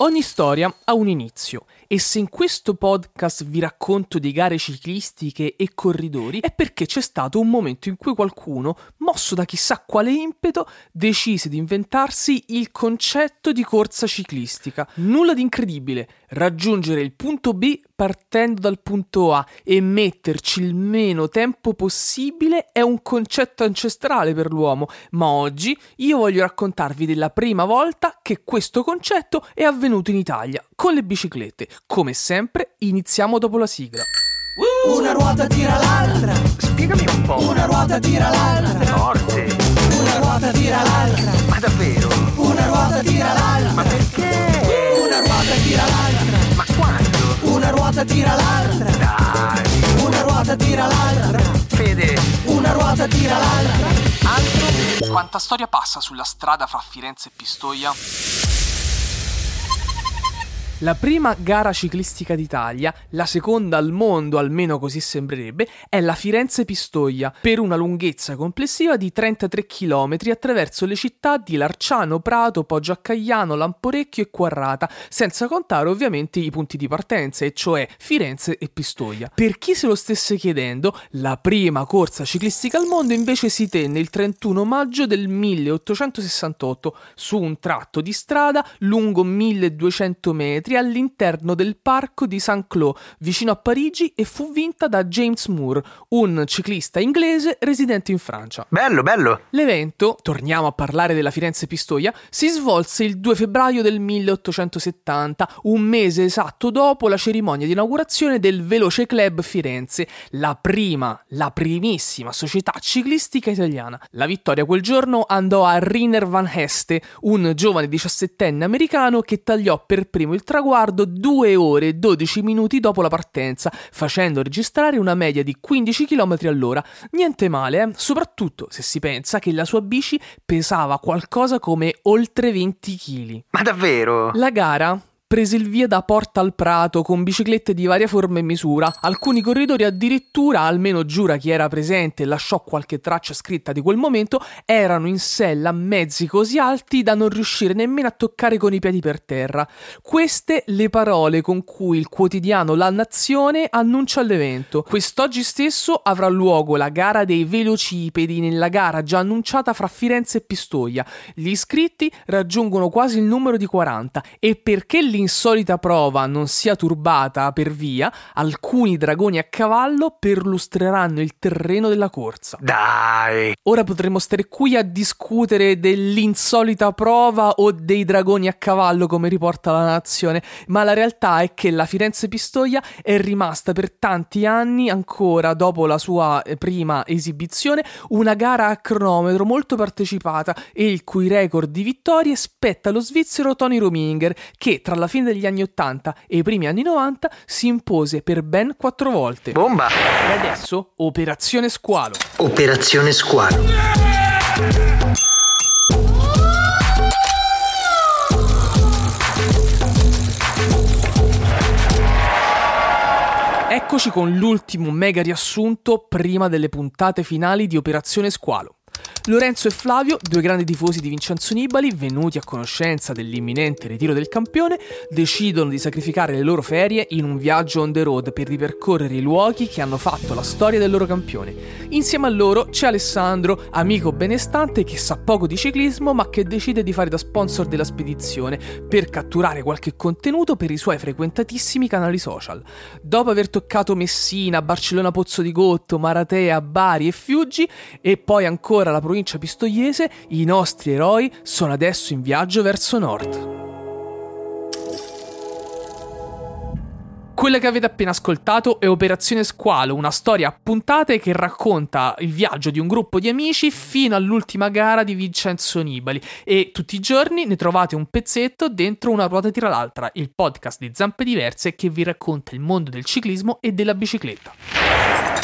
Ogni storia ha un inizio e se in questo podcast vi racconto di gare ciclistiche e corridori è perché c'è stato un momento in cui qualcuno, mosso da chissà quale impeto, decise di inventarsi il concetto di corsa ciclistica. Nulla di incredibile, raggiungere il punto B partendo dal punto A e metterci il meno tempo possibile è un concetto ancestrale per l'uomo, ma oggi io voglio raccontarvi della prima volta che questo concetto è avvenuto in Italia, con le biciclette. Come sempre, iniziamo dopo la sigla. Una ruota tira l'altra, Spiegami un po'. una ruota tira l'altra, Forte. una ruota tira l'altra, Ma davvero? Tira l'altra, Dai. una ruota tira l'altra, Fede. una ruota tira l'altra. Altro? Quanta storia passa sulla strada fra Firenze e Pistoia? La prima gara ciclistica d'Italia, la seconda al mondo, almeno così sembrerebbe, è la Firenze-Pistoia, per una lunghezza complessiva di 33 km attraverso le città di Larciano, Prato, Poggio a Caiano, Lamporecchio e Quarrata, senza contare ovviamente i punti di partenza, e cioè Firenze e Pistoia. Per chi se lo stesse chiedendo, la prima corsa ciclistica al mondo invece si tenne il 31 maggio del 1868 su un tratto di strada lungo 1200 metri all'interno del parco di Saint-Cloud, vicino a Parigi, e fu vinta da James Moore, un ciclista inglese residente in Francia. Bello, bello. L'evento, torniamo a parlare della Firenze Pistoia, si svolse il 2 febbraio del 1870, un mese esatto dopo la cerimonia di inaugurazione del Veloce Club Firenze, la prima, la primissima società ciclistica italiana. La vittoria quel giorno andò a Riner Van Heste, un giovane diciassettenne americano che tagliò per primo il traguardo 2 ore e 12 minuti dopo la partenza, facendo registrare una media di 15 km all'ora. Niente male, eh? soprattutto se si pensa che la sua bici pesava qualcosa come oltre 20 kg. Ma davvero? La gara prese il via da Porta al Prato con biciclette di varia forma e misura. Alcuni corridori addirittura, almeno giura chi era presente e lasciò qualche traccia scritta di quel momento, erano in sella a mezzi così alti da non riuscire nemmeno a toccare con i piedi per terra. Queste le parole con cui il quotidiano La Nazione annuncia l'evento. Quest'oggi stesso avrà luogo la gara dei velocipedi nella gara già annunciata fra Firenze e Pistoia. Gli iscritti raggiungono quasi il numero di 40 e perché l'insolita prova non sia turbata per via, alcuni dragoni a cavallo perlustreranno il terreno della corsa. Dai. Ora potremmo stare qui a discutere dell'insolita prova o dei dragoni a cavallo come riporta la nazione, ma la realtà è che la Firenze Pistoia è rimasta per tanti anni, ancora dopo la sua eh, prima esibizione, una gara a cronometro molto partecipata e il cui record di vittorie spetta allo svizzero Tony Rominger, che tra la fine degli anni 80 e i primi anni 90 si impose per ben quattro volte. Bomba. E adesso Operazione Squalo. Operazione Squalo. Eccoci con l'ultimo mega riassunto prima delle puntate finali di Operazione Squalo. Lorenzo e Flavio, due grandi tifosi di Vincenzo Nibali, venuti a conoscenza dell'imminente ritiro del campione, decidono di sacrificare le loro ferie in un viaggio on the road per ripercorrere i luoghi che hanno fatto la storia del loro campione. Insieme a loro c'è Alessandro, amico benestante che sa poco di ciclismo ma che decide di fare da sponsor della spedizione per catturare qualche contenuto per i suoi frequentatissimi canali social. Dopo aver toccato Messina, Barcellona Pozzo di Gotto, Maratea, Bari e Fiuggi e poi ancora la provincia pistoiese, i nostri eroi sono adesso in viaggio verso nord. Quella che avete appena ascoltato è Operazione Squalo, una storia a puntate che racconta il viaggio di un gruppo di amici fino all'ultima gara di Vincenzo Nibali e tutti i giorni ne trovate un pezzetto dentro una ruota tira l'altra, il podcast di Zampe Diverse che vi racconta il mondo del ciclismo e della bicicletta.